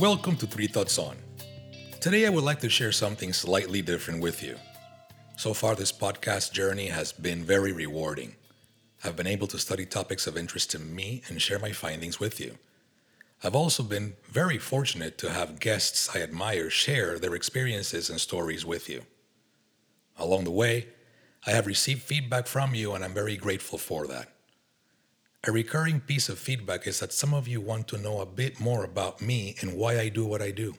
Welcome to Three Thoughts On. Today, I would like to share something slightly different with you. So far, this podcast journey has been very rewarding. I've been able to study topics of interest to me and share my findings with you. I've also been very fortunate to have guests I admire share their experiences and stories with you. Along the way, I have received feedback from you, and I'm very grateful for that. A recurring piece of feedback is that some of you want to know a bit more about me and why I do what I do.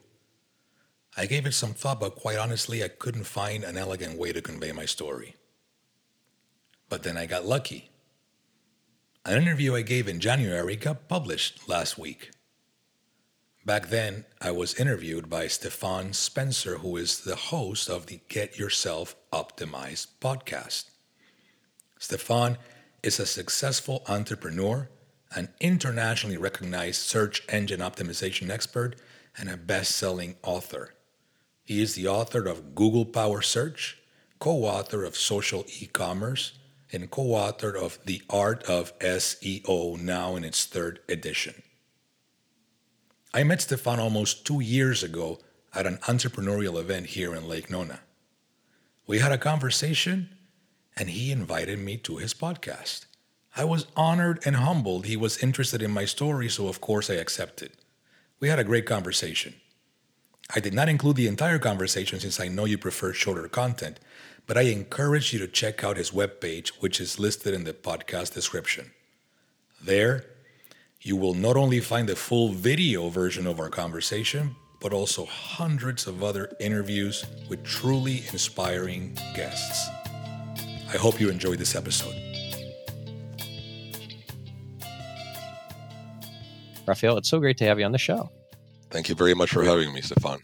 I gave it some thought, but quite honestly, I couldn't find an elegant way to convey my story. But then I got lucky. An interview I gave in January got published last week. Back then, I was interviewed by Stephan Spencer, who is the host of the Get Yourself Optimized podcast. Stephan is a successful entrepreneur, an internationally recognized search engine optimization expert, and a best selling author. He is the author of Google Power Search, co author of Social E Commerce, and co author of The Art of SEO, now in its third edition. I met Stephan almost two years ago at an entrepreneurial event here in Lake Nona. We had a conversation and he invited me to his podcast. I was honored and humbled he was interested in my story, so of course I accepted. We had a great conversation. I did not include the entire conversation since I know you prefer shorter content, but I encourage you to check out his webpage, which is listed in the podcast description. There, you will not only find the full video version of our conversation, but also hundreds of other interviews with truly inspiring guests. I hope you enjoyed this episode. Rafael, it's so great to have you on the show. Thank you very much for having me, Stephan.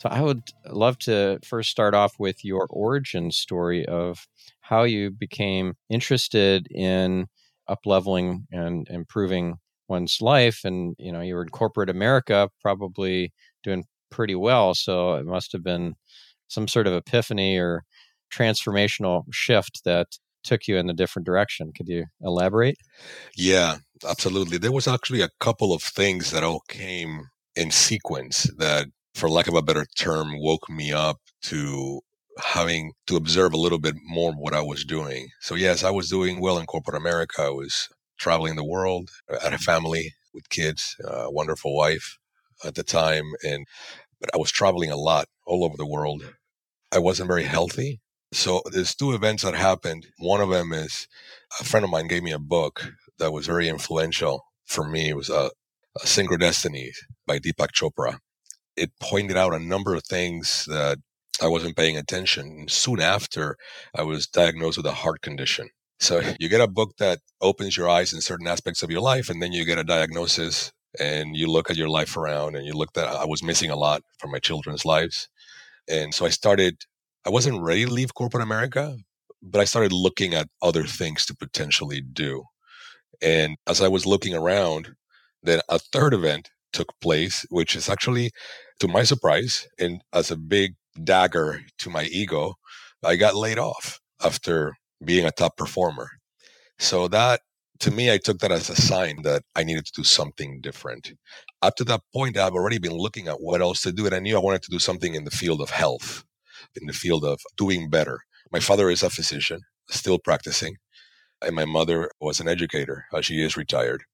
So, I would love to first start off with your origin story of how you became interested in upleveling and improving one's life. And, you know, you were in corporate America, probably doing pretty well. So, it must have been some sort of epiphany or transformational shift that took you in a different direction. Could you elaborate? Yeah, absolutely. There was actually a couple of things that all came in sequence that, for lack of a better term, woke me up to having to observe a little bit more what I was doing. So, yes, I was doing well in corporate America. I was traveling the world, I had a family with kids, a wonderful wife at the time. And, but I was traveling a lot all over the world. I wasn't very healthy. So there's two events that happened. One of them is a friend of mine gave me a book that was very influential for me. It was uh, a, a Synchrodestiny by Deepak Chopra. It pointed out a number of things that I wasn't paying attention. And soon after, I was diagnosed with a heart condition. So you get a book that opens your eyes in certain aspects of your life, and then you get a diagnosis and you look at your life around and you look that I was missing a lot from my children's lives. And so I started I wasn't ready to leave corporate America, but I started looking at other things to potentially do. And as I was looking around, then a third event took place, which is actually, to my surprise, and as a big dagger to my ego, I got laid off after being a top performer. So that, to me, I took that as a sign that I needed to do something different. Up to that point, I've already been looking at what else to do, and I knew I wanted to do something in the field of health in the field of doing better. My father is a physician, still practicing, and my mother was an educator. Uh, she is retired.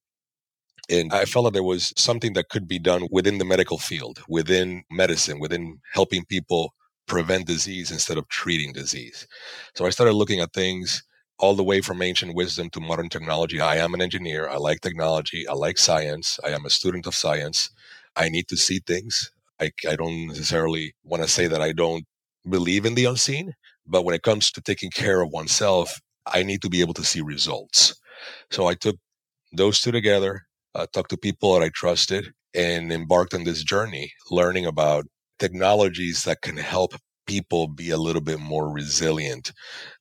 And I felt that there was something that could be done within the medical field, within medicine, within helping people prevent disease instead of treating disease. So I started looking at things all the way from ancient wisdom to modern technology. I am an engineer. I like technology. I like science. I am a student of science. I need to see things. I, I don't necessarily want to say that I don't believe in the unseen, but when it comes to taking care of oneself, I need to be able to see results. So I took those two together, uh, talked to people that I trusted, and embarked on this journey learning about technologies that can help people be a little bit more resilient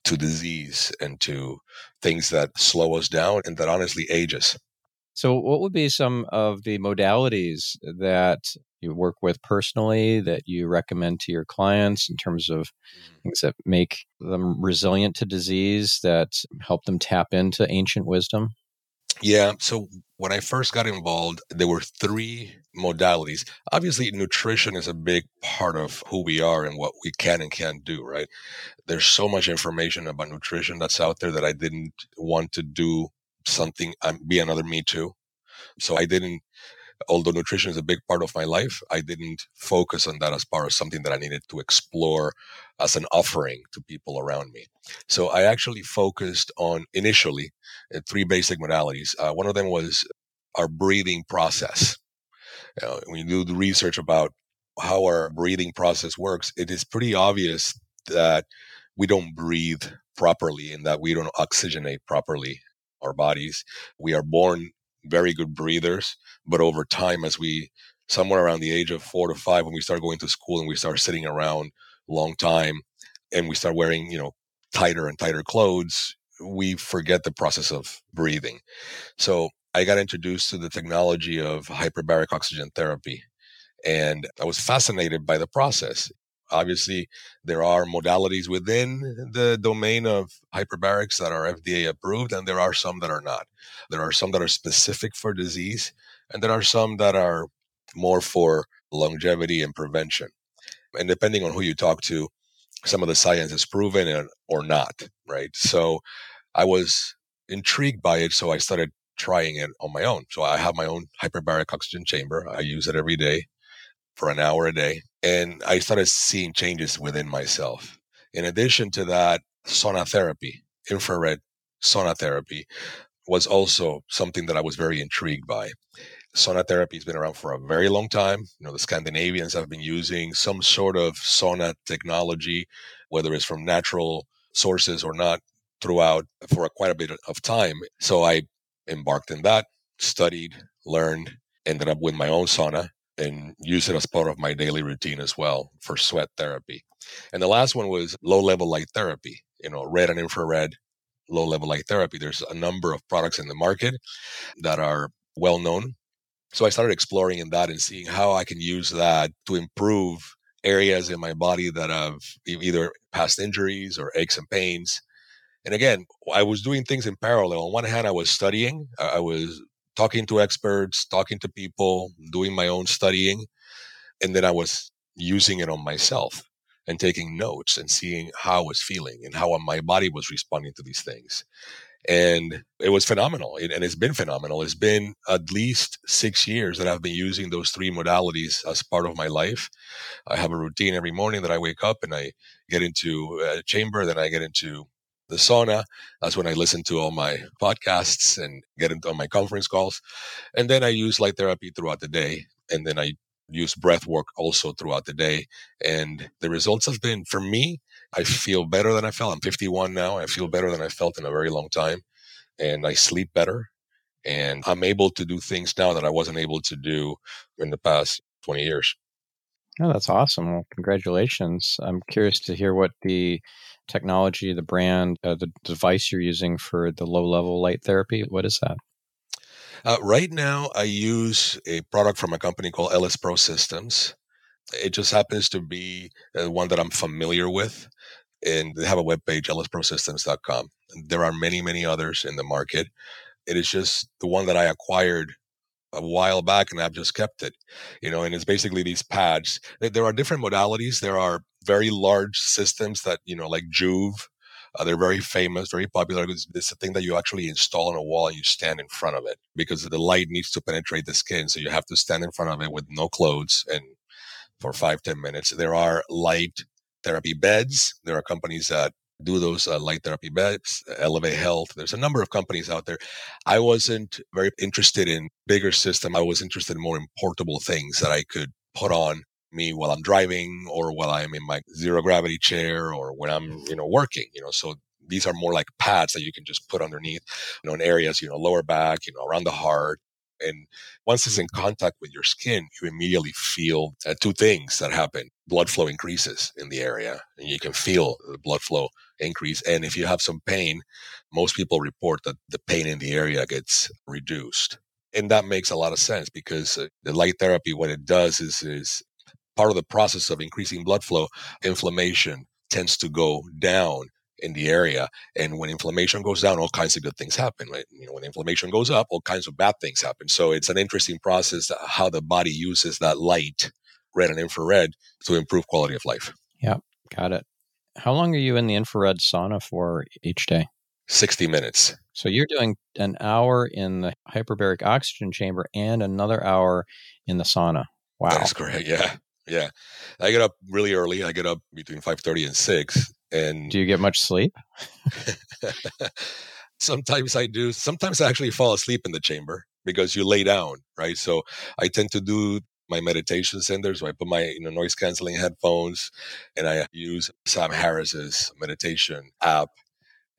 to disease and to things that slow us down and that honestly age us. So, what would be some of the modalities that you work with personally that you recommend to your clients in terms of mm-hmm. things that make them resilient to disease, that help them tap into ancient wisdom? Yeah. So when I first got involved, there were three modalities. Obviously, nutrition is a big part of who we are and what we can and can't do, right? There's so much information about nutrition that's out there that I didn't want to do something, um, be another me too. So I didn't although nutrition is a big part of my life, I didn't focus on that as part of something that I needed to explore as an offering to people around me. So I actually focused on initially uh, three basic modalities. Uh, one of them was our breathing process. Uh, when you do the research about how our breathing process works, it is pretty obvious that we don't breathe properly and that we don't oxygenate properly our bodies. We are born very good breathers. But over time, as we, somewhere around the age of four to five, when we start going to school and we start sitting around long time and we start wearing, you know, tighter and tighter clothes, we forget the process of breathing. So I got introduced to the technology of hyperbaric oxygen therapy. And I was fascinated by the process. Obviously, there are modalities within the domain of hyperbarics that are FDA approved, and there are some that are not. There are some that are specific for disease, and there are some that are more for longevity and prevention. And depending on who you talk to, some of the science is proven or not, right? So I was intrigued by it, so I started trying it on my own. So I have my own hyperbaric oxygen chamber. I use it every day for an hour a day. And I started seeing changes within myself. In addition to that, sauna therapy, infrared sauna therapy was also something that I was very intrigued by. Sauna therapy has been around for a very long time. You know, the Scandinavians have been using some sort of sauna technology, whether it's from natural sources or not, throughout for a, quite a bit of time. So I embarked in that, studied, learned, ended up with my own sauna and use it as part of my daily routine as well for sweat therapy. And the last one was low level light therapy, you know, red and infrared low level light therapy. There's a number of products in the market that are well known. So I started exploring in that and seeing how I can use that to improve areas in my body that have either past injuries or aches and pains. And again, I was doing things in parallel. On one hand, I was studying, I was talking to experts, talking to people, doing my own studying. And then I was using it on myself and taking notes and seeing how I was feeling and how my body was responding to these things. And it was phenomenal. And it's been phenomenal. It's been at least six years that I've been using those three modalities as part of my life. I have a routine every morning that I wake up and I get into a chamber, then I get into the sauna. That's when I listen to all my podcasts and get into my conference calls. And then I use light therapy throughout the day. And then I use breath work also throughout the day. And the results have been, for me, I feel better than I felt. I'm 51 now. I feel better than I felt in a very long time. And I sleep better. And I'm able to do things now that I wasn't able to do in the past 20 years. Oh, that's awesome. Well, congratulations. I'm curious to hear what the technology, the brand, uh, the device you're using for the low level light therapy. What is that? Uh, right now, I use a product from a company called LS Pro Systems. It just happens to be uh, one that I'm familiar with. And they have a webpage, lsprosystems.com. There are many, many others in the market. It is just the one that I acquired a while back and I've just kept it, you know, and it's basically these pads. There are different modalities. There are very large systems that, you know, like Joovv, Uh, they're very famous, very popular. It's, it's a thing that you actually install on a wall and you stand in front of it because the light needs to penetrate the skin. So you have to stand in front of it with no clothes and for five ten minutes. There are light therapy beds. There are companies that do those uh, light therapy beds, Elevate Health. There's a number of companies out there. I wasn't very interested in bigger system. I was interested in more in portable things that I could put on me while I'm driving or while I'm in my zero gravity chair or when I'm, you know, working, you know, so these are more like pads that you can just put underneath, you know, in areas, you know, lower back, you know, around the heart, and once it's in contact with your skin, you immediately feel uh, two things that happen. Blood flow increases in the area, and you can feel the blood flow increase. And if you have some pain, most people report that the pain in the area gets reduced. And that makes a lot of sense because uh, the light therapy, what it does is, is part of the process of increasing blood flow, inflammation tends to go down in the area. And when inflammation goes down, all kinds of good things happen. You know, when inflammation goes up, all kinds of bad things happen. So it's an interesting process how the body uses that light, red and infrared, to improve quality of life. Yeah, got it. How long are you in the infrared sauna for each day? 60 minutes. So you're doing an hour in the hyperbaric oxygen chamber and another hour in the sauna. Wow. That's correct. Yeah. Yeah. I get up really early. I get up between 5:30 and 6 and Do you get much sleep? sometimes I do. Sometimes I actually fall asleep in the chamber because you lay down, right? So I tend to do my meditation center. So I put my you know noise canceling headphones and I use Sam Harris's meditation app.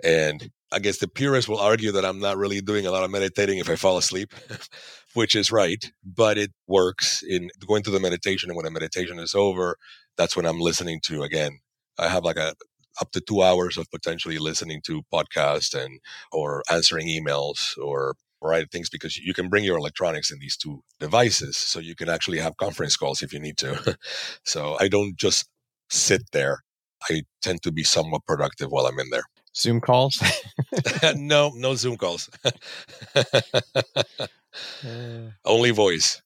And I guess the purists will argue that I'm not really doing a lot of meditating if I fall asleep, which is right, but it works in going through the meditation. And when the meditation is over, that's when I'm listening to again. I have like a up to two hours of potentially listening to podcasts and or answering emails or write things because you can bring your electronics in these two devices so you can actually have conference calls if you need to. So i don't just sit there. I tend to be somewhat productive while i'm in there. Zoom calls? No no zoom calls. Uh. Only voice.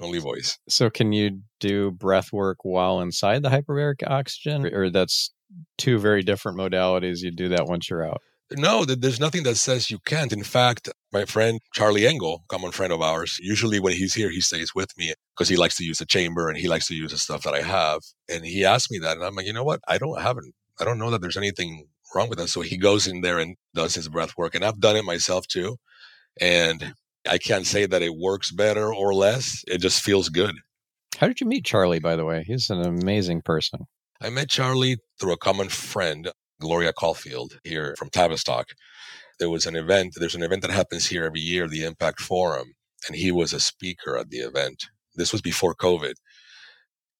Only voice. So can you do breath work while inside the hyperbaric oxygen or that's two very different modalities. You do that once you're out. No, there's nothing that says you can't. In fact, my friend Charlie Engle, common friend of ours, usually when he's here, he stays with me because he likes to use the chamber and he likes to use the stuff that I have. And he asked me that, and I'm like, you know what? I don't have it. I don't know that there's anything wrong with that. So he goes in there and does his breath work, and I've done it myself too. And I can't say that it works better or less. It just feels good. How did you meet Charlie? By the way, he's an amazing person. I met Charlie through a common friend, Gloria Caulfield, here from Tavistock. There was an event, there's an event that happens here every year, the Impact Forum, and he was a speaker at the event. This was before COVID.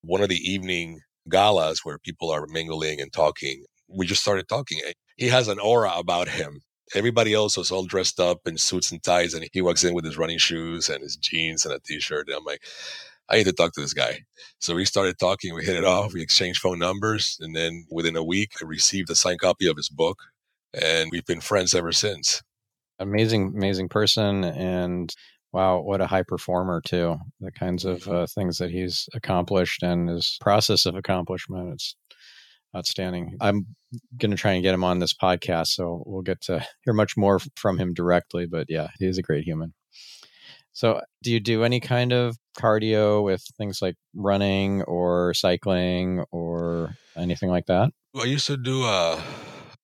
One of the evening galas where people are mingling and talking, we just started talking. Eh, he has an aura about him. Everybody else was all dressed up in suits and ties, and he walks in with his running shoes and his jeans and a t shirt. And I'm like, I need to talk to this guy. So we started talking. We hit it off. We exchanged phone numbers. And then within a week, I received a signed copy of his book. And we've been friends ever since. Amazing, amazing person. And wow, what a high performer, too. The kinds of uh, things that he's accomplished and his process of accomplishment. It's outstanding. I'm going to try and get him on this podcast. So we'll get to hear much more from him directly. But yeah, he's a great human. So, do you do any kind of cardio with things like running or cycling or anything like that? I used to do a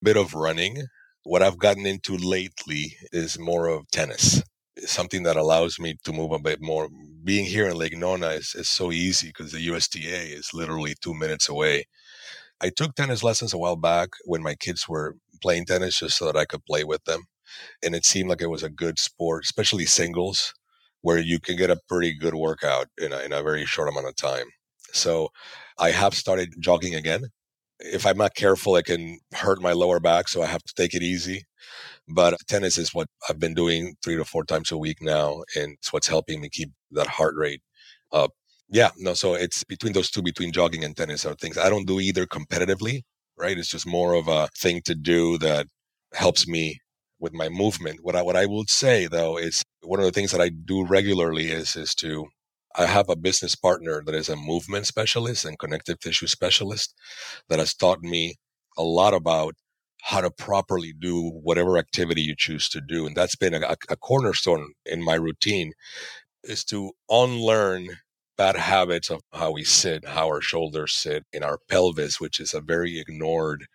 bit of running. What I've gotten into lately is more of tennis. It's something that allows me to move a bit more. Being here in Lake Nona is, is so easy because the USTA is literally two minutes away. I took tennis lessons a while back when my kids were playing tennis just so that I could play with them. And it seemed like it was a good sport, especially singles where you can get a pretty good workout in a, in a very short amount of time. So I have started jogging again. If I'm not careful, it can hurt my lower back. So I have to take it easy. But tennis is what I've been doing three to four times a week now. And it's what's helping me keep that heart rate up. Yeah, no, so it's between those two, between jogging and tennis are things I don't do either competitively, right? It's just more of a thing to do that helps me with my movement. What I what I would say though is one of the things that I do regularly is is to I have a business partner that is a movement specialist and connective tissue specialist that has taught me a lot about how to properly do whatever activity you choose to do. And that's been a, a cornerstone in my routine is to unlearn bad habits of how we sit, how our shoulders sit in our pelvis, which is a very ignored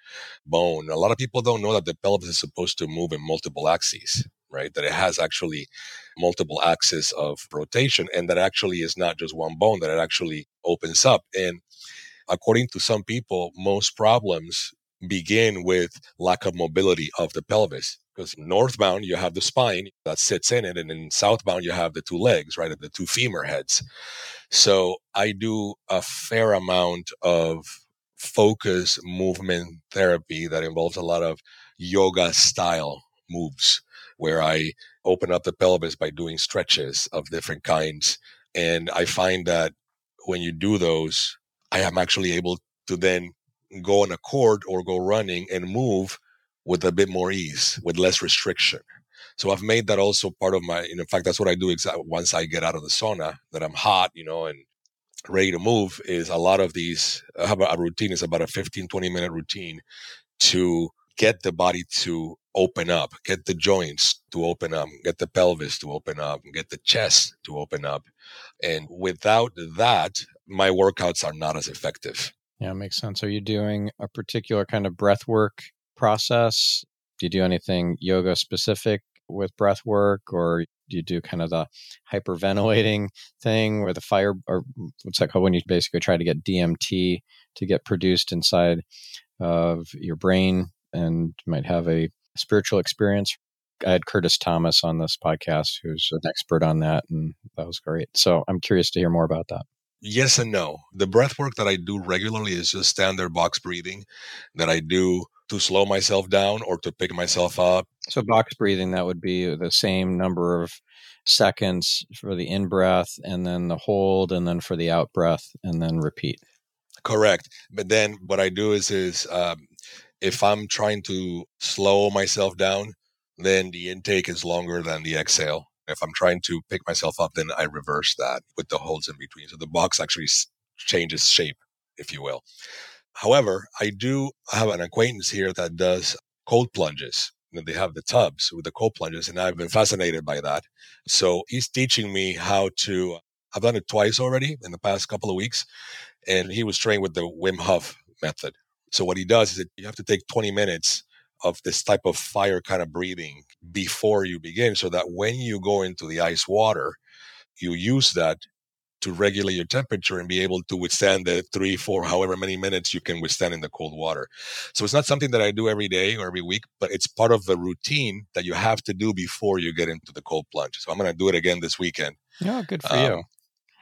bone. A lot of people don't know that the pelvis is supposed to move in multiple axes, right? That it has actually multiple axes of rotation and that actually is not just one bone, that it actually opens up. And according to some people, most problems begin with lack of mobility of the pelvis because northbound you have the spine that sits in it and in southbound you have the two legs right the two femur heads so i do a fair amount of focus movement therapy that involves a lot of yoga style moves where i open up the pelvis by doing stretches of different kinds and i find that when you do those i am actually able to then go on a court or go running and move with a bit more ease, with less restriction. So I've made that also part of my, in fact, that's what I do exactly once I get out of the sauna, that I'm hot, you know, and ready to move is a lot of these, I have a routine, it's about a 15, 20 minute routine to get the body to open up, get the joints to open up, get the pelvis to open up, get the chest to open up. And without that, my workouts are not as effective. Yeah, makes sense. Are you doing a particular kind of breath work process? Do you do anything yoga specific with breath work or do you do kind of the hyperventilating thing where the fire or what's that called when you basically try to get DMT to get produced inside of your brain and might have a spiritual experience. I had Curtis Thomas on this podcast, who's an expert on that, and that was great. So I'm curious to hear more about that. Yes and no. The breath work that I do regularly is just standard box breathing that I do to slow myself down or to pick myself up. So box breathing, that would be the same number of seconds for the in breath and then the hold and then for the out breath and then repeat. Correct. But then what I do is is um, if I'm trying to slow myself down, then the intake is longer than the exhale. If I'm trying to pick myself up, then I reverse that with the holds in between. So the box actually changes shape, if you will. However, I do have an acquaintance here that does cold plunges. They have the tubs with the cold plunges, and I've been fascinated by that. So he's teaching me how to. I've done it twice already in the past couple of weeks, and he was trained with the Wim Hof method. So what he does is that you have to take 20 minutes of this type of fire kind of breathing before you begin so that when you go into the ice water, you use that to regulate your temperature and be able to withstand the three, four, however many minutes you can withstand in the cold water. So it's not something that I do every day or every week, but it's part of the routine that you have to do before you get into the cold plunge. So I'm going to do it again this weekend. Yeah, good for um, you.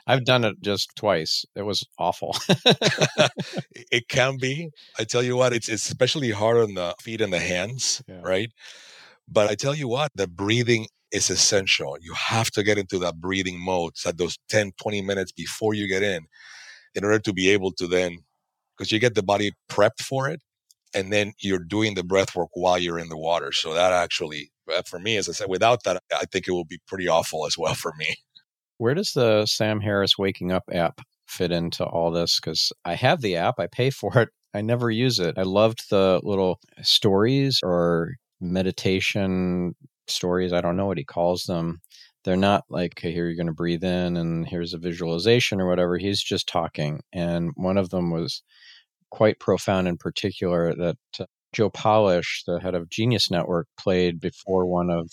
I've done it just twice. It was awful. it can be. I tell you what, it's, especially hard on the feet and the hands, yeah. right? But I tell you what, the breathing is essential. You have to get into that breathing mode at those 10, 20 minutes before you get in, in order to be able to then, because you get the body prepped for it, and then you're doing the breath work while you're in the water. So that actually, uh, for me, as I said, without that, I think it will be pretty awful as well for me. Where does the Sam Harris Waking Up app fit into all this? Because I have the app, I pay for it. I never use it. I loved the little stories or meditation stories. I don't know what he calls them. They're not like, okay, here you're going to breathe in and here's a visualization or whatever. He's just talking. And one of them was quite profound in particular that uh, Joe Polish, the head of Genius Network, played before one of,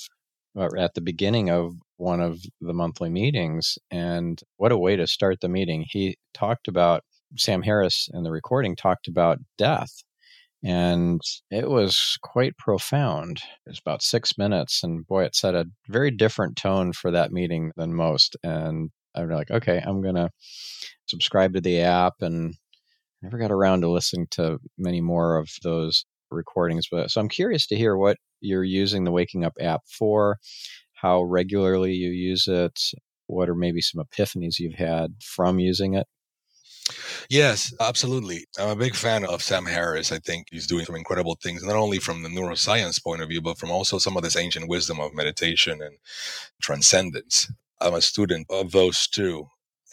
or at the beginning of one of the monthly meetings. And what a way to start the meeting. He talked about, Sam Harris in the recording talked about death. And it was quite profound. It was about six minutes. And boy, it set a very different tone for that meeting than most. And I'm like, okay, I'm going to subscribe to the app. And never got around to listening to many more of those recordings. But so I'm curious to hear what you're using the Waking Up app for how regularly you use it, what are maybe some epiphanies you've had from using it? Yes, absolutely. I'm a big fan of Sam Harris. I think he's doing some incredible things, not only from the neuroscience point of view, but from also some of this ancient wisdom of meditation and transcendence. I'm a student of those two.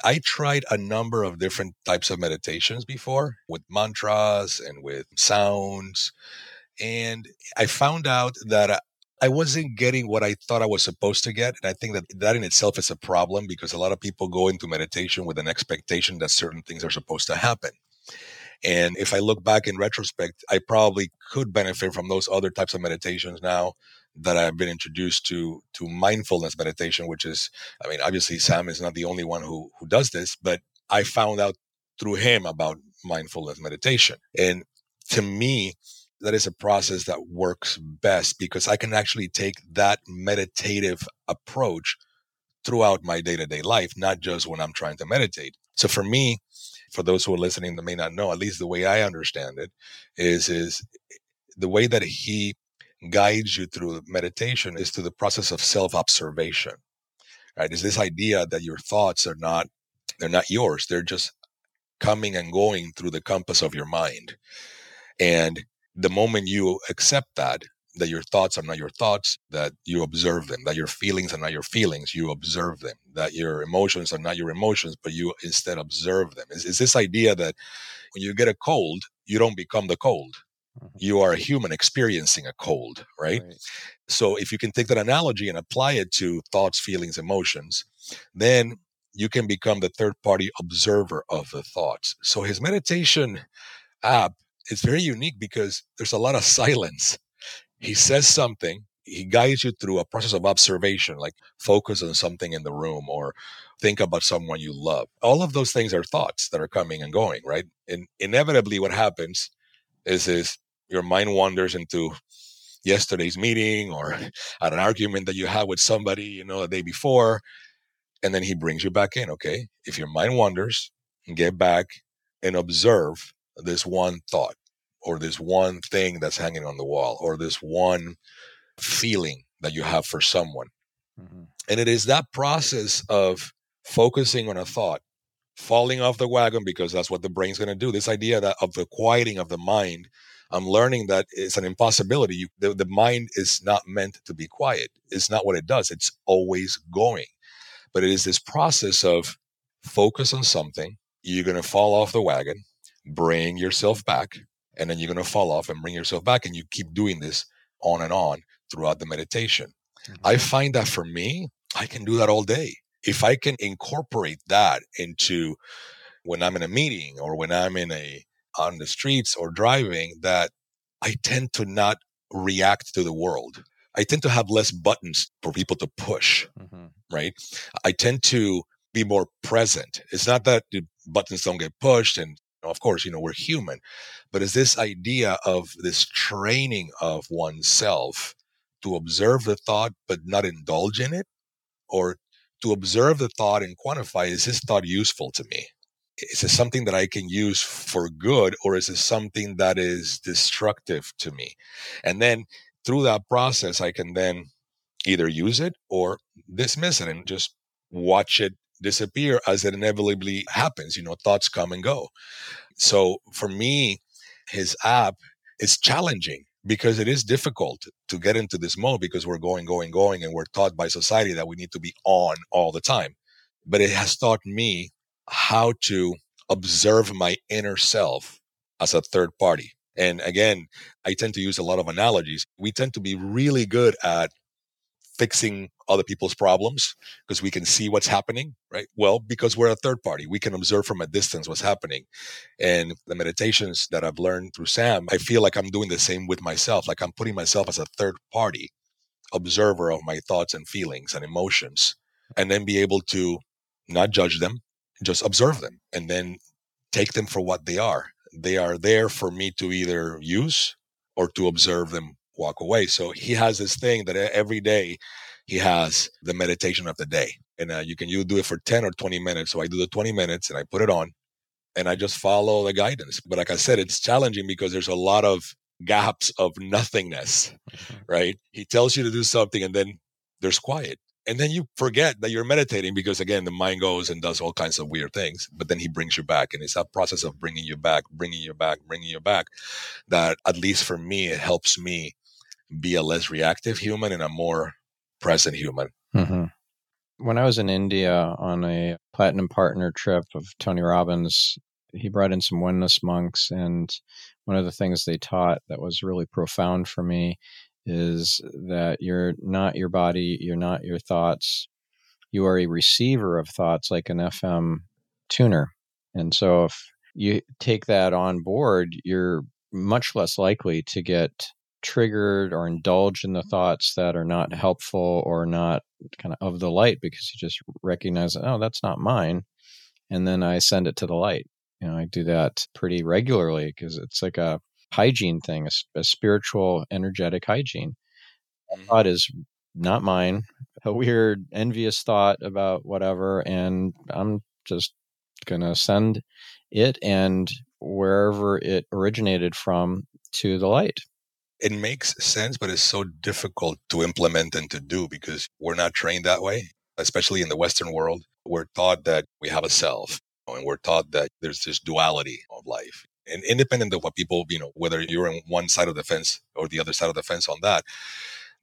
I tried a number of different types of meditations before with mantras and with sounds. And I found out that uh, I wasn't getting what I thought I was supposed to get. And I think that that in itself is a problem because a lot of people go into meditation with an expectation that certain things are supposed to happen. And if I look back in retrospect, I probably could benefit from those other types of meditations now that I've been introduced to to mindfulness meditation, which is, I mean, obviously Sam is not the only one who who does this, but I found out through him about mindfulness meditation. And to me, that is a process that works best because I can actually take that meditative approach throughout my day to day life, not just when I'm trying to meditate. So for me, for those who are listening that may not know, at least the way I understand it is, is the way that he guides you through meditation is through the process of self observation, right? Is this idea that your thoughts are not, they're not yours. They're just coming and going through the compass of your mind. And the moment you accept that, that your thoughts are not your thoughts, that you observe them, that your feelings are not your feelings, you observe them, that your emotions are not your emotions, but you instead observe them. Is, is this idea that when you get a cold, you don't become the cold. Mm-hmm. You are a human experiencing a cold, right? right? So if you can take that analogy and apply it to thoughts, feelings, emotions, then you can become the third party observer of the thoughts. So his meditation app is very unique because there's a lot of silence. He says something he guides you through a process of observation like focus on something in the room or think about someone you love. All of those things are thoughts that are coming and going right? And inevitably what happens is is your mind wanders into yesterday's meeting or at an argument that you had with somebody you know the day before and then he brings you back in okay? If your mind wanders get back and observe this one thought or this one thing that's hanging on the wall or this one feeling that you have for someone. Mm-hmm. And it is that process of focusing on a thought, falling off the wagon because that's what the brain's going to do. This idea that of the quieting of the mind, I'm learning that it's an impossibility. You, the, the mind is not meant to be quiet. It's not what it does. It's always going. But it is this process of focus on something. You're going to fall off the wagon, bring yourself back, and then you're going to fall off and bring yourself back and you keep doing this on and on throughout the meditation. Mm-hmm. i find that for me i can do that all day. If i can incorporate that into when i'm in a meeting or when i'm in a on the streets or driving that i tend to not react to the world. I tend to have less buttons for people to push mm-hmm. right? I tend to be more present. It's not that the buttons don't get pushed and of course, you know, we're human, but is this idea of this training of oneself to observe the thought but not indulge in it? Or to observe the thought and quantify is this thought useful to me? Is it something that I can use for good or is it something that is destructive to me? And then through that process, I can then either use it or dismiss it and just watch it disappear as it inevitably happens. You know, thoughts come and go. So for me, his app is challenging because it is difficult to get into this mode because we're going, going, going, and we're taught by society that we need to be on all the time. But it has taught me how to observe my inner self as a third party. And again, I tend to use a lot of analogies. We tend to be really good at fixing other people's problems because we can see what's happening, right? Well, because we're a third party, we can observe from a distance what's happening. And the meditations that I've learned through Sam, I feel like I'm doing the same with myself. Like I'm putting myself as a third party observer of my thoughts and feelings and emotions, and then be able to not judge them, just observe them, and then take them for what they are. They are there for me to either use or to observe them walk away. So he has this thing that every day he has the meditation of the day. And uh, you can you do it for 10 or 20 minutes. So I do the 20 minutes and I put it on and I just follow the guidance. But like I said, it's challenging because there's a lot of gaps of nothingness, mm-hmm. right? He tells you to do something and then there's quiet. And then you forget that you're meditating because again, the mind goes and does all kinds of weird things, but then he brings you back. And it's that process of bringing you back, bringing you back, bringing you back that at least for me, it helps me be a less reactive human and a more present human. Mm-hmm. When I was in India on a platinum partner trip of Tony Robbins, he brought in some oneness monks. And one of the things they taught that was really profound for me is that you're not your body, you're not your thoughts. You are a receiver of thoughts like an FM tuner. And so if you take that on board, you're much less likely to get triggered or indulge in the thoughts that are not helpful or not kind of of the light because you just recognize oh that's not mine and then i send it to the light. You know i do that pretty regularly because it's like a hygiene thing a, a spiritual energetic hygiene. Mm-hmm. thought is not mine a weird envious thought about whatever and i'm just gonna send it and wherever it originated from to the light it makes sense, but it's so difficult to implement and to do because we're not trained that way, especially in the Western world. We're taught that we have a self and we're taught that there's this duality of life. And independent of what people, you know, whether you're on one side of the fence or the other side of the fence on that,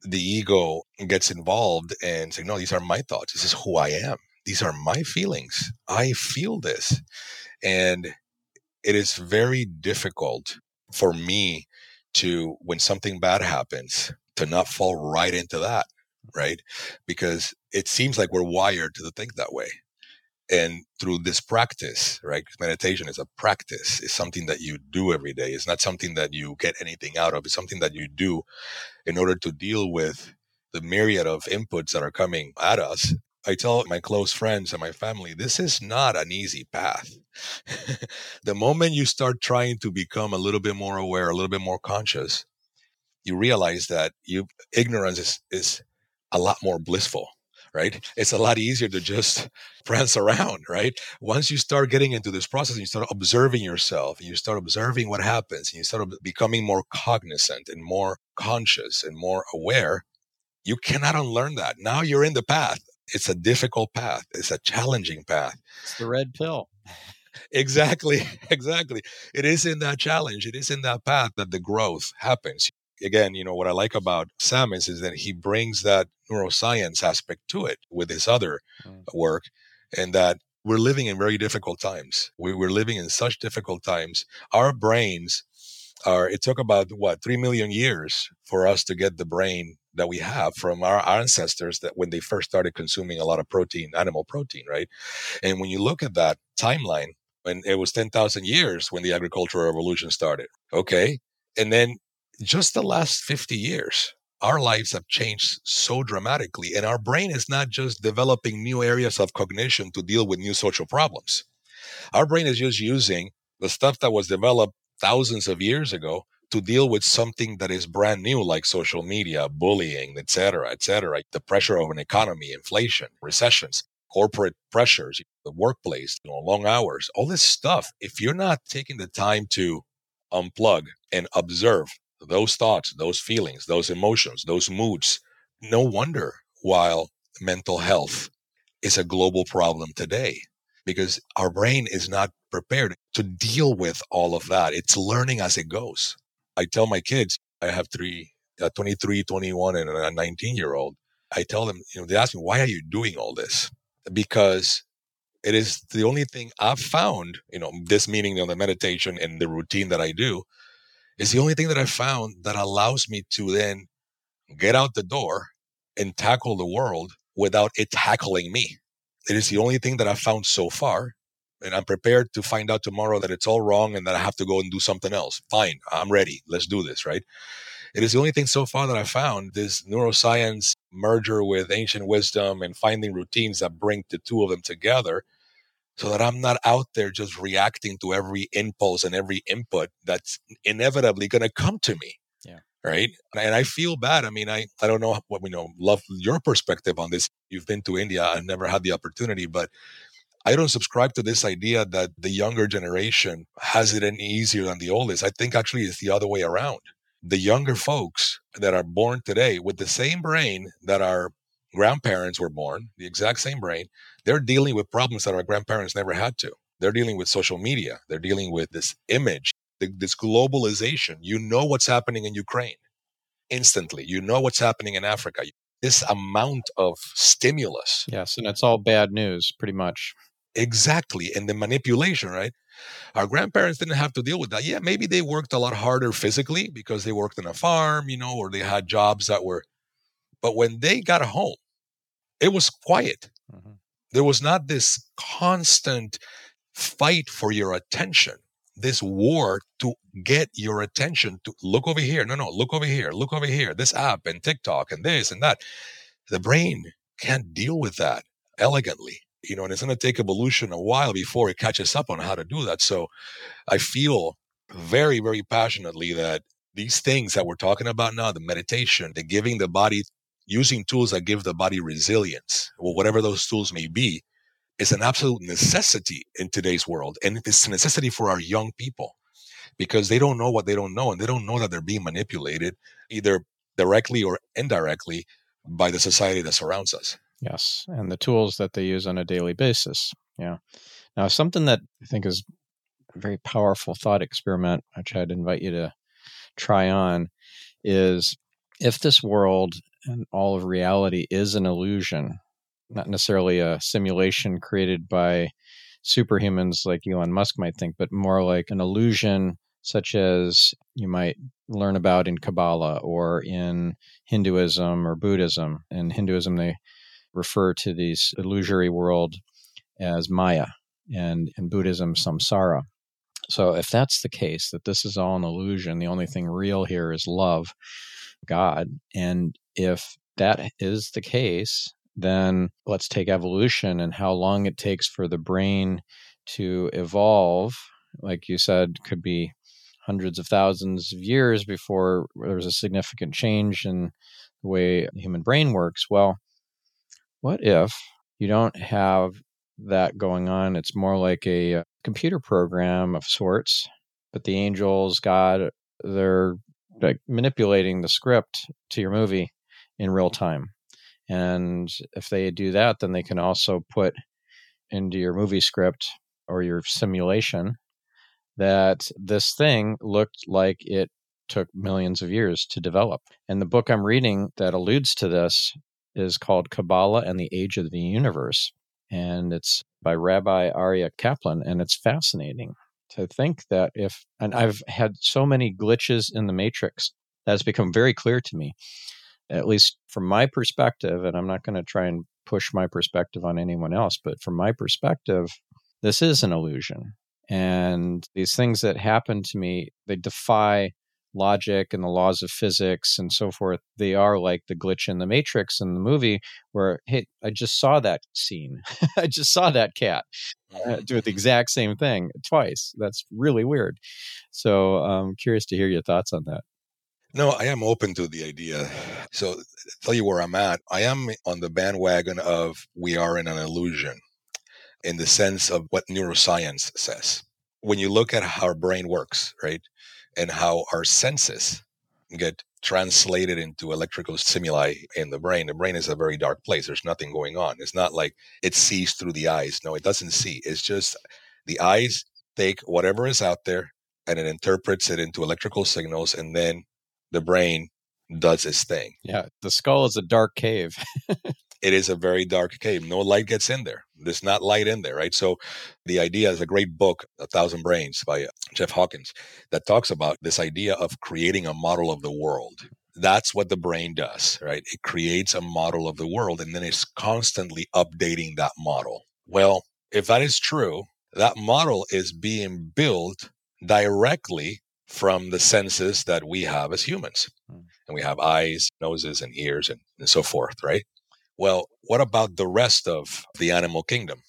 the ego gets involved and say, no, these are my thoughts. This is who I am. These are my feelings. I feel this. And it is very difficult for me to, when something bad happens, to not fall right into that, right? Because it seems like we're wired to think that way. And through this practice, right? Meditation is a practice. It's something that you do every day. It's not something that you get anything out of. It's something that you do in order to deal with the myriad of inputs that are coming at us. I tell my close friends and my family, this is not an easy path. the moment you start trying to become a little bit more aware, a little bit more conscious, you realize that you ignorance is, is a lot more blissful right? It's a lot easier to just prance around, right? Once you start getting into this process and you start observing yourself and you start observing what happens and you start becoming more cognizant and more conscious and more aware, you cannot unlearn that. Now you're in the path. It's a difficult path. It's a challenging path. It's the red pill. exactly. Exactly. It is in that challenge. It is in that path that the growth happens again, you know, what I like about Samis is that he brings that neuroscience aspect to it with his other mm. work, and that we're living in very difficult times. We, we're living in such difficult times. Our brains are, it took about what, three million years for us to get the brain that we have from our ancestors that when they first started consuming a lot of protein, animal protein, right? And when you look at that timeline, when it was 10,000 years when the agricultural revolution started. Okay. And then just the last 50 years, our lives have changed so dramatically. And our brain is not just developing new areas of cognition to deal with new social problems. Our brain is just using the stuff that was developed thousands of years ago to deal with something that is brand new, like social media, bullying, etc., etc. The pressure of an economy, inflation, recessions, corporate pressures, the workplace, you know, long hours, all this stuff. If you're not taking the time to unplug and observe those thoughts, those feelings, those emotions, those moods. No wonder while mental health is a global problem today because our brain is not prepared to deal with all of that. It's learning as it goes. I tell my kids, I have three, a 23, 21, and a 19 year old. I tell them, you know, they ask me, why are you doing all this? Because it is the only thing I've found, you know, this meaning on the meditation and the routine that I do is the only thing that I found that allows me to then get out the door and tackle the world without it tackling me. It is the only thing that I've found so far. And I'm prepared to find out tomorrow that it's all wrong and that I have to go and do something else. Fine, I'm ready. Let's do this, right? It is the only thing so far that I found this neuroscience merger with ancient wisdom and finding routines that bring the two of them together so that I'm not out there just reacting to every impulse and every input that's inevitably going to come to me. Yeah. Right. And I feel bad. I mean, I, I don't know what we know, love your perspective on this. You've been to India. I've never had the opportunity, but I don't subscribe to this idea that the younger generation has it any easier than the oldest. I think actually it's the other way around. The younger folks that are born today with the same brain that our grandparents were born, the exact same brain, they're dealing with problems that our grandparents never had to. They're dealing with social media. They're dealing with this image, this globalization. You know what's happening in Ukraine instantly. You know what's happening in Africa. This amount of stimulus. Yes, and it's all bad news, pretty much. Exactly. And the manipulation, right? Our grandparents didn't have to deal with that. Yeah, maybe they worked a lot harder physically because they worked on a farm, you know, or they had jobs that were, but when they got home, it was quiet. Mm-hmm. There was not this constant fight for your attention, this war to get your attention to look over here. No, no, look over here, look over here, this app and TikTok and this and that. The brain can't deal with that elegantly, you know, and it's going to take evolution a while before it catches up on how to do that. So I feel very, very passionately that these things that we're talking about now, the meditation, the giving the body using tools that give the body resilience, or whatever those tools may be, is an absolute necessity in today's world. And it's a necessity for our young people because they don't know what they don't know and they don't know that they're being manipulated either directly or indirectly by the society that surrounds us. Yes. And the tools that they use on a daily basis. Yeah. Now, something that I think is a very powerful thought experiment, which I'd invite you to try on, is if this world and all of reality is an illusion, not necessarily a simulation created by superhumans like Elon Musk might think, but more like an illusion such as you might learn about in Kabbalah or in Hinduism or Buddhism. In Hinduism, they refer to this illusory world as Maya, and in Buddhism, samsara. So, if that's the case, that this is all an illusion, the only thing real here is love, God. And if that is the case, then let's take evolution and how long it takes for the brain to evolve. Like you said, could be hundreds of thousands of years before there's a significant change in the way the human brain works. Well, what if you don't have that going on? It's more like a uh, computer program of sorts, but the angels, God, they're like manipulating the script to your movie in real time. And if they do that, then they can also put into your movie script or your simulation that this thing looked like it took millions of years to develop. And the book I'm reading that alludes to this is called Kabbalah and the Age of the Universe. And it's by Rabbi Aryeh Kaplan. And it's fascinating to think that if, and I've had so many glitches in the matrix that has become very clear to me, at least from my perspective. And I'm not going to try and push my perspective on anyone else, but from my perspective, this is an illusion. And these things that happen to me, they defy logic and the laws of physics and so forth. They are like the glitch in the Matrix in the movie where, hey, I just saw that scene. I just saw that cat uh, do the exact same thing twice. That's really weird. So I'm curious to hear your thoughts on that. No, I am open to the idea. So, tell you where I'm at. I am on the bandwagon of we are in an illusion in the sense of what neuroscience says. When you look at how our brain works, right, and how our senses get translated into electrical stimuli in the brain, the brain is a very dark place. There's nothing going on. It's not like it sees through the eyes. No, it doesn't see. It's just the eyes take whatever is out there and it interprets it into electrical signals, and then the brain does its thing. Yeah, the skull is a dark cave. it is a very dark cave. No light gets in there. There's not light in there, right? So the idea is a great book, A Thousand Brains by uh, Jeff Hawkins, that talks about this idea of creating a model of the world. That's what the brain does, right? It creates a model of the world and then it's constantly updating that model. Well, if that is true, that model is being built directly from the senses that we have as humans. Hmm. And we have eyes, noses, and ears, and, and so forth, right? Well, what about the rest of the animal kingdom?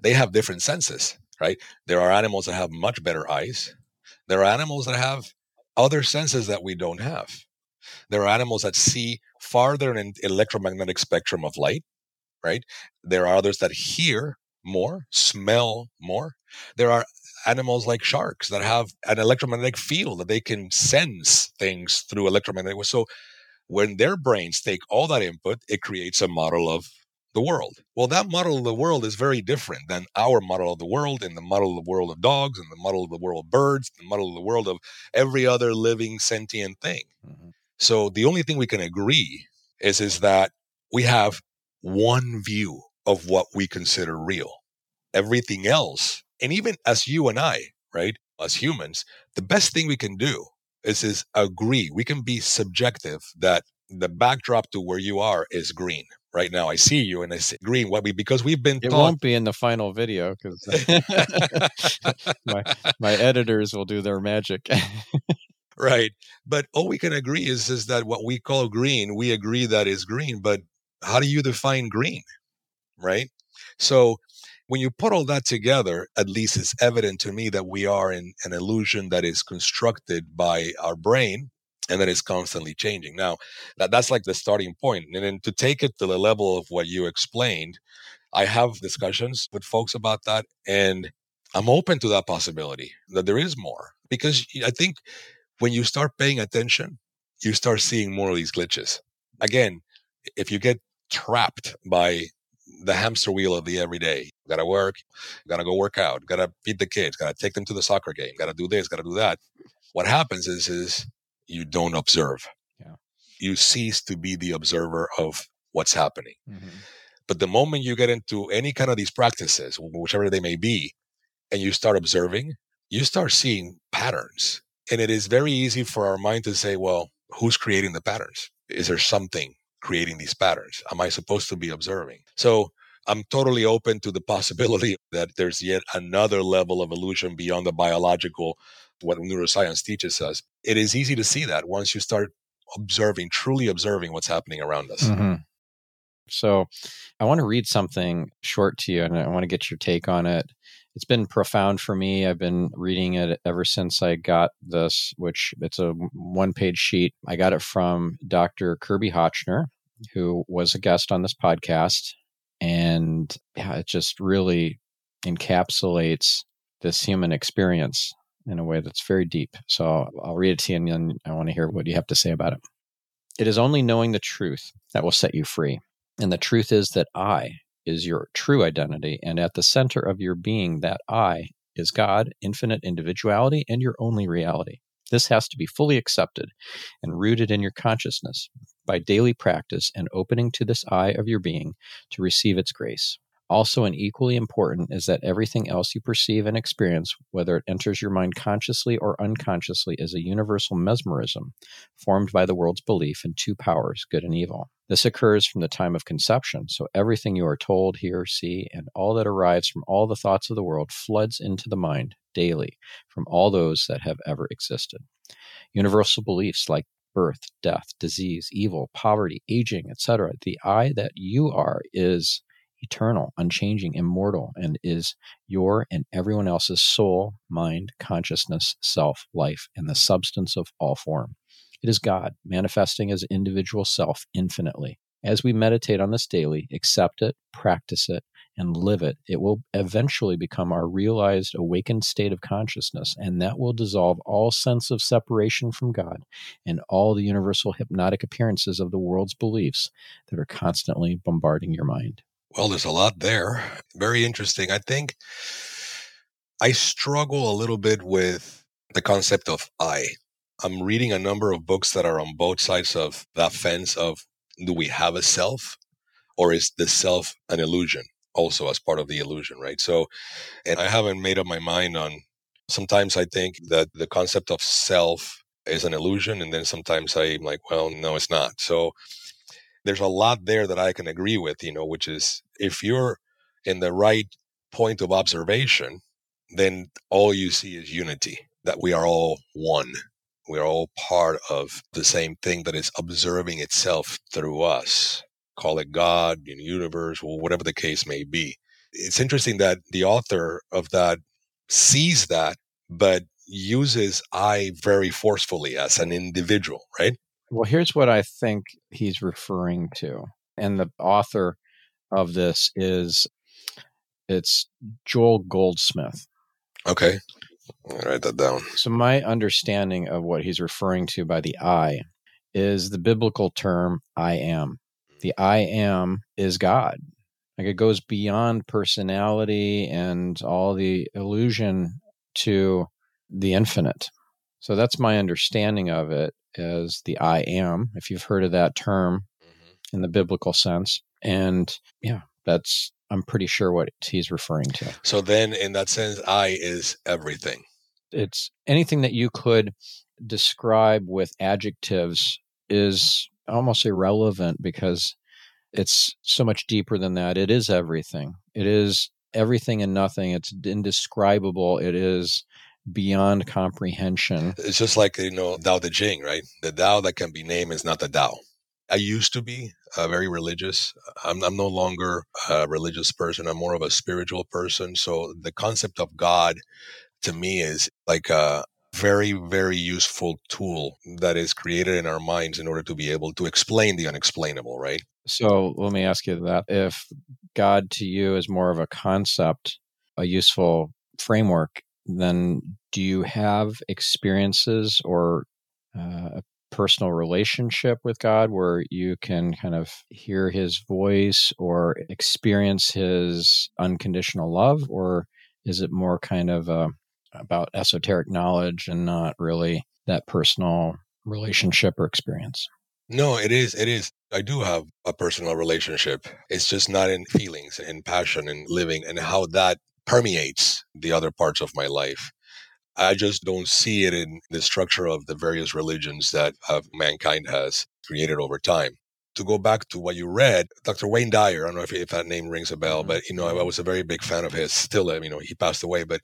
They have different senses, right? There are animals that have much better eyes. There are animals that have other senses that we don't have. There are animals that see farther in electromagnetic spectrum of light, right? There are others that hear more, smell more. There are animals like sharks that have an electromagnetic field that they can sense things through electromagnetic. So when their brains take all that input, it creates a model of the world. Well, that model of the world is very different than our model of the world and the model of the world of dogs and the model of the world of birds, the model of the world of every other living sentient thing. Mm-hmm. So the only thing we can agree is is that we have one view of what we consider real. Everything else, and even as you and I, right, as humans, the best thing we can do is is agree. We can be subjective that the backdrop to where you are is green right now. I see you and I see green. What we because we've been it taught- won't be in the final video because my my editors will do their magic. right, but all we can agree is is that what we call green, we agree that is green. But how do you define green? Right. So when you put all that together, at least it's evident to me that we are in an illusion that is constructed by our brain and that is constantly changing. Now, that, that's like the starting point. And then to take it to the level of what you explained, I have discussions with folks about that. And I'm open to that possibility that there is more because I think when you start paying attention, you start seeing more of these glitches. Again, if you get trapped by the hamster wheel of the everyday. Gotta work, gotta go work out, gotta feed the kids, gotta take them to the soccer game, gotta do this, gotta do that. What happens is is you don't observe. Yeah. You cease to be the observer of what's happening. Mm-hmm. But the moment you get into any kind of these practices, whichever they may be, and you start observing, you start seeing patterns. And it is very easy for our mind to say, well, who's creating the patterns? Is there something creating these patterns? Am I supposed to be observing? So I'm totally open to the possibility that there's yet another level of illusion beyond the biological, what neuroscience teaches us. It is easy to see that once you start observing, truly observing what's happening around us. Mm-hmm. So I want to read something short to you and I want to get your take on it. It's been profound for me. I've been reading it ever since I got this, which it's a one page sheet. I got it from Dr. Kirby Hotchner, who was a guest on this podcast. And yeah, it just really encapsulates this human experience in a way that's very deep. So I'll read it to you and then I want to hear what you have to say about it. It is only knowing the truth that will set you free. And the truth is that I is your true identity. And at the center of your being, that I is God, infinite individuality, and your only reality. This has to be fully accepted and rooted in your consciousness by daily practice and opening to this I of your being to receive its grace. Also, and equally important is that everything else you perceive and experience, whether it enters your mind consciously or unconsciously, is a universal mesmerism formed by the world's belief in two powers, good and evil. This occurs from the time of conception, so everything you are told, hear, see, and all that arrives from all the thoughts of the world floods into the mind daily from all those that have ever existed. Universal beliefs like birth, death, disease, evil, poverty, aging, etc. The I that you are is eternal, unchanging, immortal, and is your and everyone else's soul, mind, consciousness, self, life, and the substance of all form. It is God manifesting as individual self infinitely. As we meditate on this daily, accept it, practice it, and live it, it will eventually become our realized awakened state of consciousness, and that will dissolve all sense of separation from God and all the universal hypnotic appearances of the world's beliefs that are constantly bombarding your mind. Well, there's a lot there. Very interesting. I think I struggle a little bit with the concept of I. I'm reading a number of books that are on both sides of that fence of do we have a self or is the self an illusion also as part of the illusion, right? So, and I haven't made up my mind on sometimes I think that the concept of self is an illusion. And then sometimes I'm like, well, no, it's not. So there's a lot there that I can agree with, you know, which is if you're in the right point of observation, then all you see is unity, that we are all one. We're all part of the same thing that is observing itself through us. Call it God, universe, or whatever the case may be. It's interesting that the author of that sees that, but uses I very forcefully as an individual, right? Well, here's what I think he's referring to. And the author of this is it's Joel Goldsmith. Okay. I'll write that down. So my understanding of what he's referring to by the I is the biblical term I am. The I am is God. Like it goes beyond personality and all the illusion to the infinite. So that's my understanding of it as the I am, if you've heard of that term mm-hmm. in the biblical sense. And yeah, that's, I'm pretty sure what he's referring to. So then, in that sense, I is everything. It's anything that you could describe with adjectives is almost irrelevant because it's so much deeper than that. It is everything. It is everything and nothing. It's indescribable. It is beyond comprehension. It's just like, you know, Tao Te Ching, right? The Tao that can be named is not the Tao. I used to be uh, very religious. I'm, I'm no longer a religious person. I'm more of a spiritual person. So the concept of God to me is like a very, very useful tool that is created in our minds in order to be able to explain the unexplainable, right? So let me ask you that. If God to you is more of a concept, a useful framework, then do you have experiences or uh, personal relationship with God where you can kind of hear his voice or experience his unconditional love? Or is it more kind of uh, about esoteric knowledge and not really that personal relationship or experience? No, it is. It is. I do have a personal relationship. It's just not in feelings and passion and living and how that permeates the other parts of my life. I just don't see it in the structure of the various religions that uh, mankind has created over time. To go back to what you read, Dr. Wayne Dyer, I don't know if, if that name rings a bell, mm-hmm. but you know, I, I, was a very big fan of his. Still, you know, he passed away, but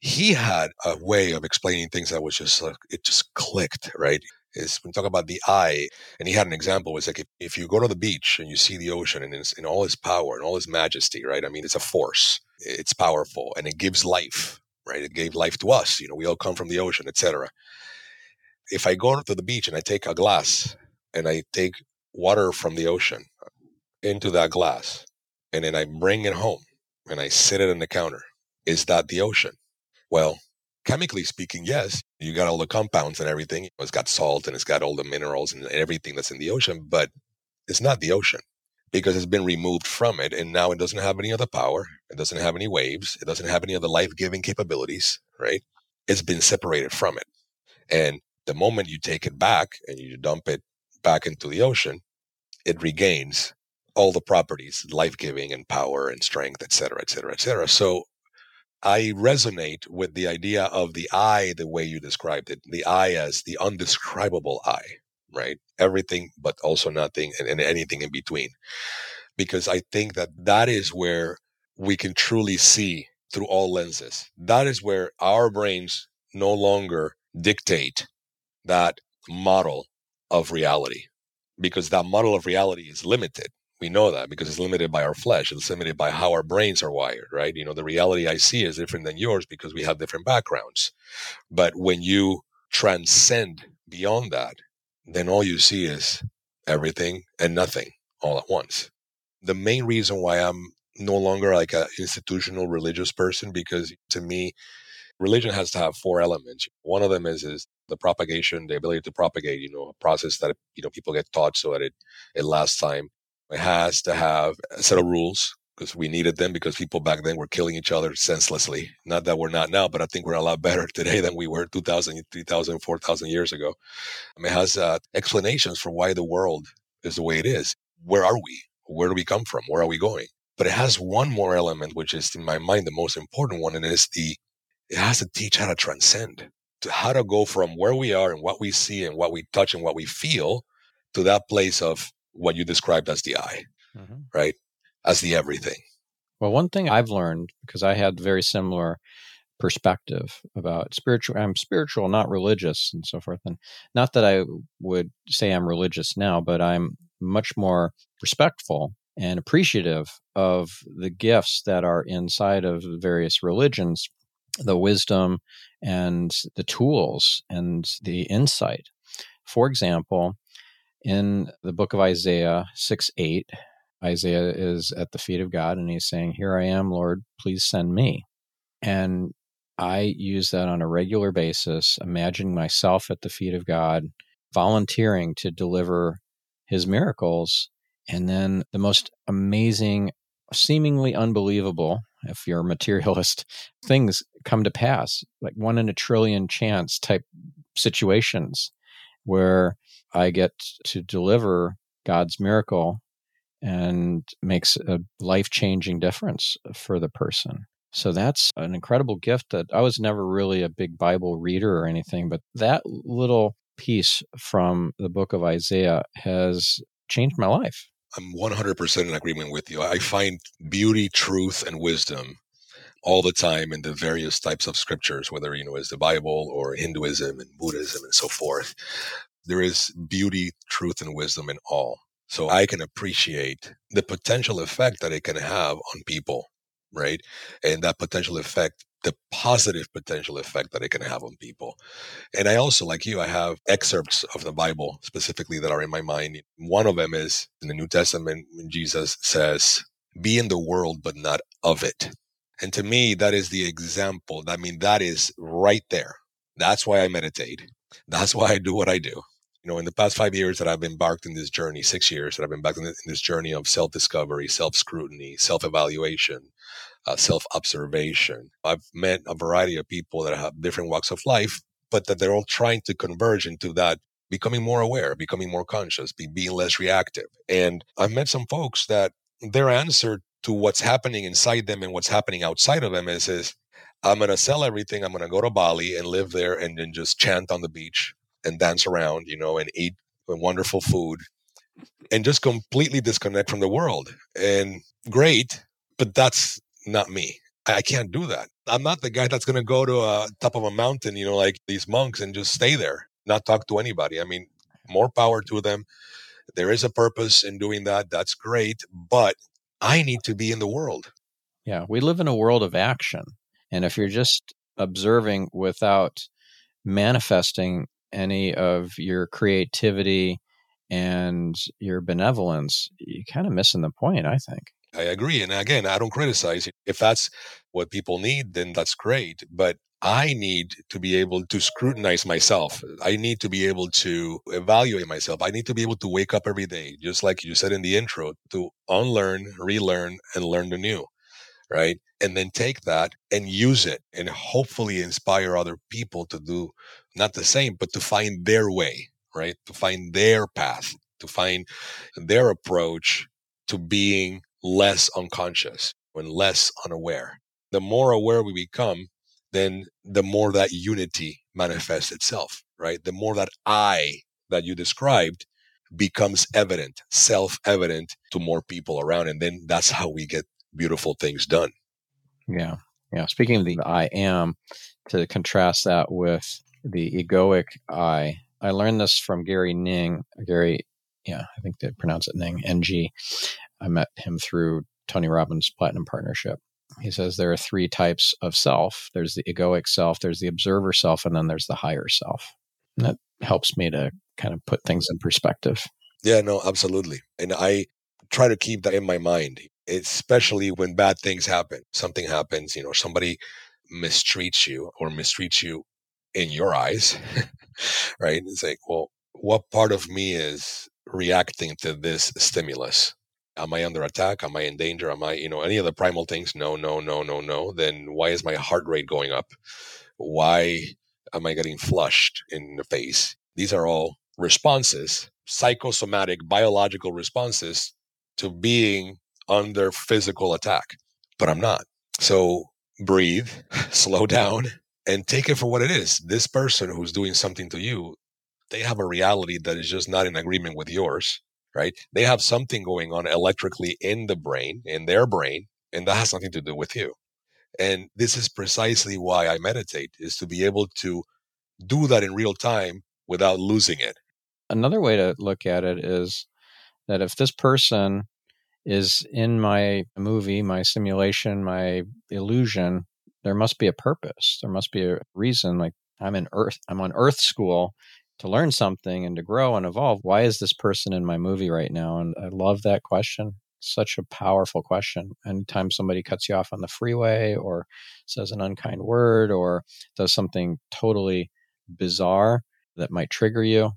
he had a way of explaining things that was just like it just clicked, right? Is when we talk about the I, and he had an example. It's like if, if you go to the beach and you see the ocean and it's in all its power and all its majesty, right? I mean, it's a force. It's powerful and it gives life right? It gave life to us. You know, we all come from the ocean, etc. If I go to the beach and I take a glass and I take water from the ocean into that glass and then I bring it home and I sit it on the counter, is that the ocean? Well, chemically speaking, yes, you got all the compounds and everything. It's got salt and it's got all the minerals and everything that's in the ocean, but it's not the ocean because it's been removed from it and now it doesn't have any other power it doesn't have any waves it doesn't have any other life-giving capabilities right? It's been separated from it. And the moment you take it back and you dump it back into the ocean it regains all the properties life-giving and power and strength etc etc et cetera et cetera. So i resonate with the idea of the I the way you described it the I as the undescribable I right? Everything, but also nothing and, and anything in between. Because I think that that is where we can truly see through all lenses. That is where our brains no longer dictate that model of reality because that model of reality is limited. We know that because it's limited by our flesh. It's limited by how our brains are wired, right? You know, the reality I see is different than yours because we have different backgrounds. But when you transcend beyond that then all you see is everything and nothing all at once. The main reason why I'm no longer like an institutional religious person, because to me, religion has to have four elements. One of them is is the propagation, the ability to propagate, you know, a process that you know people get taught so that it it lasts time. It has to have a set of rules because we needed them because people back then were killing each other senselessly. Not that we're not now, but I think we're a lot better today than we were 2,000, 3,000, 4,000 years ago. I mean, it has uh, explanations for why the world is the way it is. Where are we? Where do we come from? Where are we going? But it has one more element, which is in my mind the most important one, and it is the it has to teach how to transcend, to how to go from where we are and what we see and what we touch and what we feel to that place of what you described as the I, mm-hmm. right? As the everything. Well, one thing I've learned because I had very similar perspective about spiritual I'm spiritual not religious and so forth and not that I would say I'm religious now but I'm much more respectful and appreciative of the gifts that are inside of various religions the wisdom and the tools and the insight for example in the book of Isaiah 6 8 Isaiah is at the feet of God and he's saying, Here I am, Lord, please send me. And I use that on a regular basis, imagining myself at the feet of God, volunteering to deliver his miracles. And then the most amazing, seemingly unbelievable, if you're a materialist, things come to pass, like one in a trillion chance type situations where I get to deliver God's miracle and makes a life changing difference for the person. So that's an incredible gift that I was never really a big Bible reader or anything, but that little piece from the book of Isaiah has changed my life. I'm 100% in agreement with you. I find beauty, truth, and wisdom all the time in the various types of scriptures, whether, you know, it's the Bible or Hinduism and Buddhism and so forth. There is beauty, truth, and wisdom in all. So I can appreciate the potential effect that it can have on people, right? And that potential effect, the positive potential effect that it can have on people. And I also, like you, I have excerpts of the Bible specifically that are in my mind. One of them is in the New Testament when Jesus says, be in the world, but not of it. And to me, that is the example. I mean, that is right there. That's why I meditate. That's why I do what I do You know, in the past five years that I've embarked in this journey, six years that I've been back in this journey of self discovery, self scrutiny, self evaluation, uh, self observation, I've met a variety of people that have different walks of life, but that they're all trying to converge into that becoming more aware, becoming more conscious, be, being less reactive. And I've met some folks that their answer to what's happening inside them and what's happening outside of them is, is I'm going to sell everything. I'm going to go to Bali and live there and then just chant on the beach and dance around, you know, and eat wonderful food and just completely disconnect from the world. And great, but that's not me. I can't do that. I'm not the guy that's going to go to a top of a mountain, you know, like these monks and just stay there not talk to anybody. I mean, more power to them. There is a purpose in doing that. That's great. But I need to be in the world. Yeah. We live in a world of action. And if you're just observing without manifesting any of your creativity and your benevolence, you're kind of missing the point, I think. I agree. And again, I don't criticize it. If that's what people need, then that's great. But I need to be able to scrutinize myself. I need to be able to evaluate myself. I need to be able to wake up every day, just like you said in the intro, to unlearn, relearn, and learn the new, right? And then take that and use it and hopefully inspire other people to do not the same, but to find their way, right? To find their path, to find their approach to being less unconscious and less unaware. The more aware we become, then the more that unity manifests itself, right? The more that I that you described becomes evident, self evident to more people around. And then that's how we get beautiful things done. Yeah. Yeah. Speaking of the I am, to contrast that with the egoic I, I learned this from Gary Ning. Gary, yeah, I think they pronounce it Ning, NG. I met him through Tony Robbins' Platinum Partnership. He says there are three types of self. There's the egoic self there's the observer self and then there's the higher self. And that helps me to kind of put things in perspective. Yeah no absolutely. And i try to keep that in my mind especially when bad things happen. Something happens you know somebody mistreats you or mistreats you in your eyes right it's like well what part of me is reacting to this stimulus am I under attack? Am I in danger? Am I, you know, any of the primal things? No, no, no, no, no. Then why is my heart rate going up? Why am I getting flushed in the face? These are all responses, psychosomatic, biological responses to being under physical attack. But I'm not. So breathe, slow down, and take it for what it is. This person who's doing something to you, they have a reality that is just not in agreement with yours right? They have something going on electrically in the brain, in their brain, and that has nothing to do with you. And this is precisely why I meditate is to be able to do that in real time without losing it. Another way to look at it is that if this person is in my movie, my simulation, my illusion, there must be a purpose. There must be a reason. Like I'm in Earth, I'm on Earth school to learn something and to grow and evolve. Why is this person in my movie right now? And I love that question. Such a powerful question. Anytime somebody cuts you off on the freeway or says an unkind word or does something totally bizarre that might trigger you,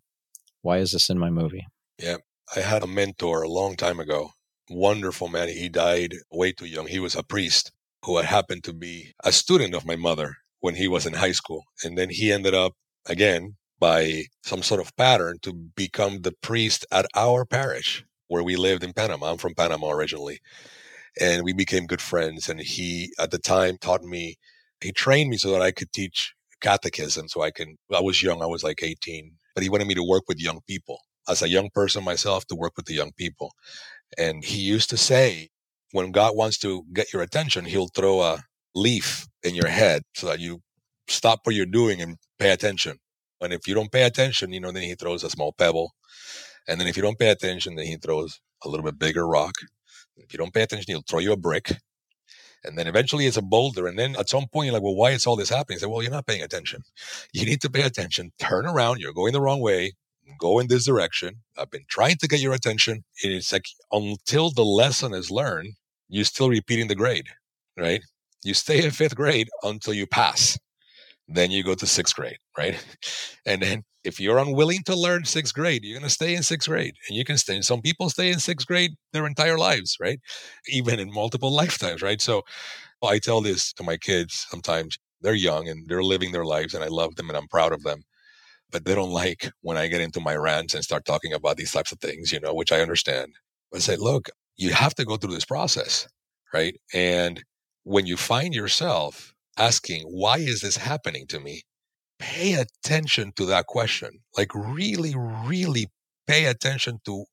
why is this in my movie? Yeah. I had a mentor a long time ago. Wonderful man. He died way too young. He was a priest who had happened to be a student of my mother when he was in high school. And then he ended up, again, by some sort of pattern to become the priest at our parish where we lived in Panama. I'm from Panama originally. And we became good friends. And he, at the time, taught me, he trained me so that I could teach catechism. So I can, I was young, I was like 18, but he wanted me to work with young people. As a young person myself, to work with the young people. And he used to say, when God wants to get your attention, he'll throw a leaf in your head so that you stop what you're doing and pay attention. And if you don't pay attention, you know, then he throws a small pebble. And then if you don't pay attention, then he throws a little bit bigger rock. If you don't pay attention, he'll throw you a brick. And then eventually it's a boulder. And then at some point, you're like, well, why is all this happening? Say, well, you're not paying attention. You need to pay attention. Turn around. You're going the wrong way. Go in this direction. I've been trying to get your attention. And It's like until the lesson is learned, you're still repeating the grade, right? You stay in fifth grade until you pass. then you go to sixth grade, right? And then if you're unwilling to learn sixth grade, you're going to stay in sixth grade. And you can stay. Some people stay in sixth grade their entire lives, right? Even in multiple lifetimes, right? So I tell this to my kids sometimes. They're young and they're living their lives, and I love them and I'm proud of them. But they don't like when I get into my rants and start talking about these types of things, you know, which I understand. But I say, look, you have to go through this process, right? And when you find yourself asking, why is this happening to me? Pay attention to that question. Like, really, really pay attention to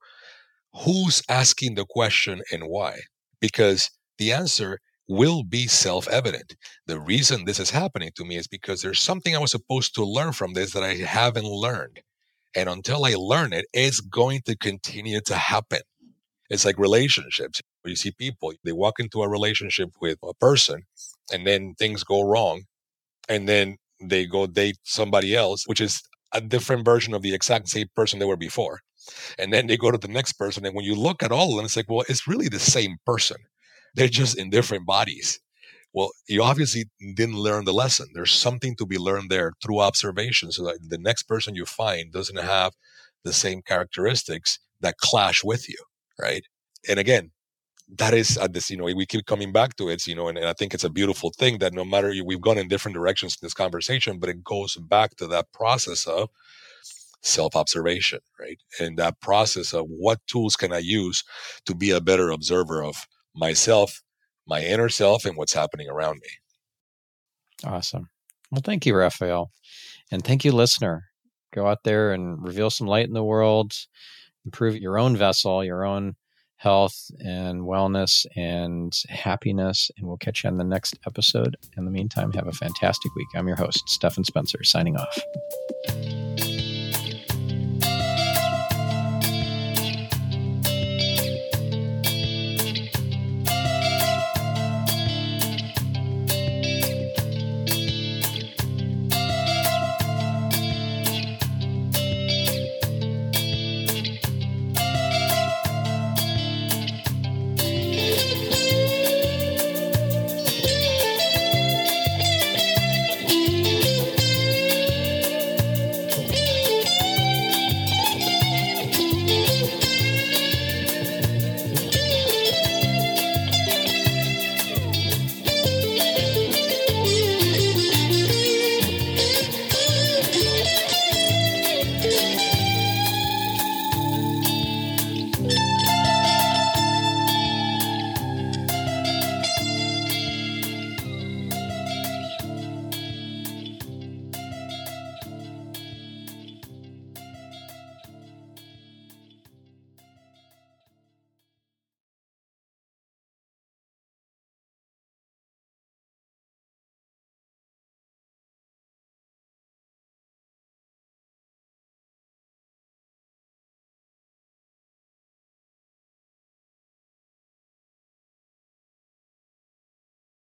who's asking the question and why. Because the answer will be self evident. The reason this is happening to me is because there's something I was supposed to learn from this that I haven't learned. And until I learn it, it's going to continue to happen. It's like relationships. You see people, they walk into a relationship with a person and then things go wrong. And then they go date somebody else, which is a different version of the exact same person they were before. And then they go to the next person. And when you look at all of them, it's like, well, it's really the same person. They're just in different bodies. Well, you obviously didn't learn the lesson. There's something to be learned there through observation so that the next person you find doesn't have the same characteristics that clash with you, right? And again, that is at this, you know, we keep coming back to it, you know, and, and I think it's a beautiful thing that no matter we've gone in different directions in this conversation, but it goes back to that process of self observation, right? And that process of what tools can I use to be a better observer of myself, my inner self, and what's happening around me. Awesome. Well, thank you, Rafael. And thank you, listener. Go out there and reveal some light in the world, improve your own vessel, your own health and wellness and happiness. And we'll catch you on the next episode. In the meantime, have a fantastic week. I'm your host, Stephan Spencer, signing off.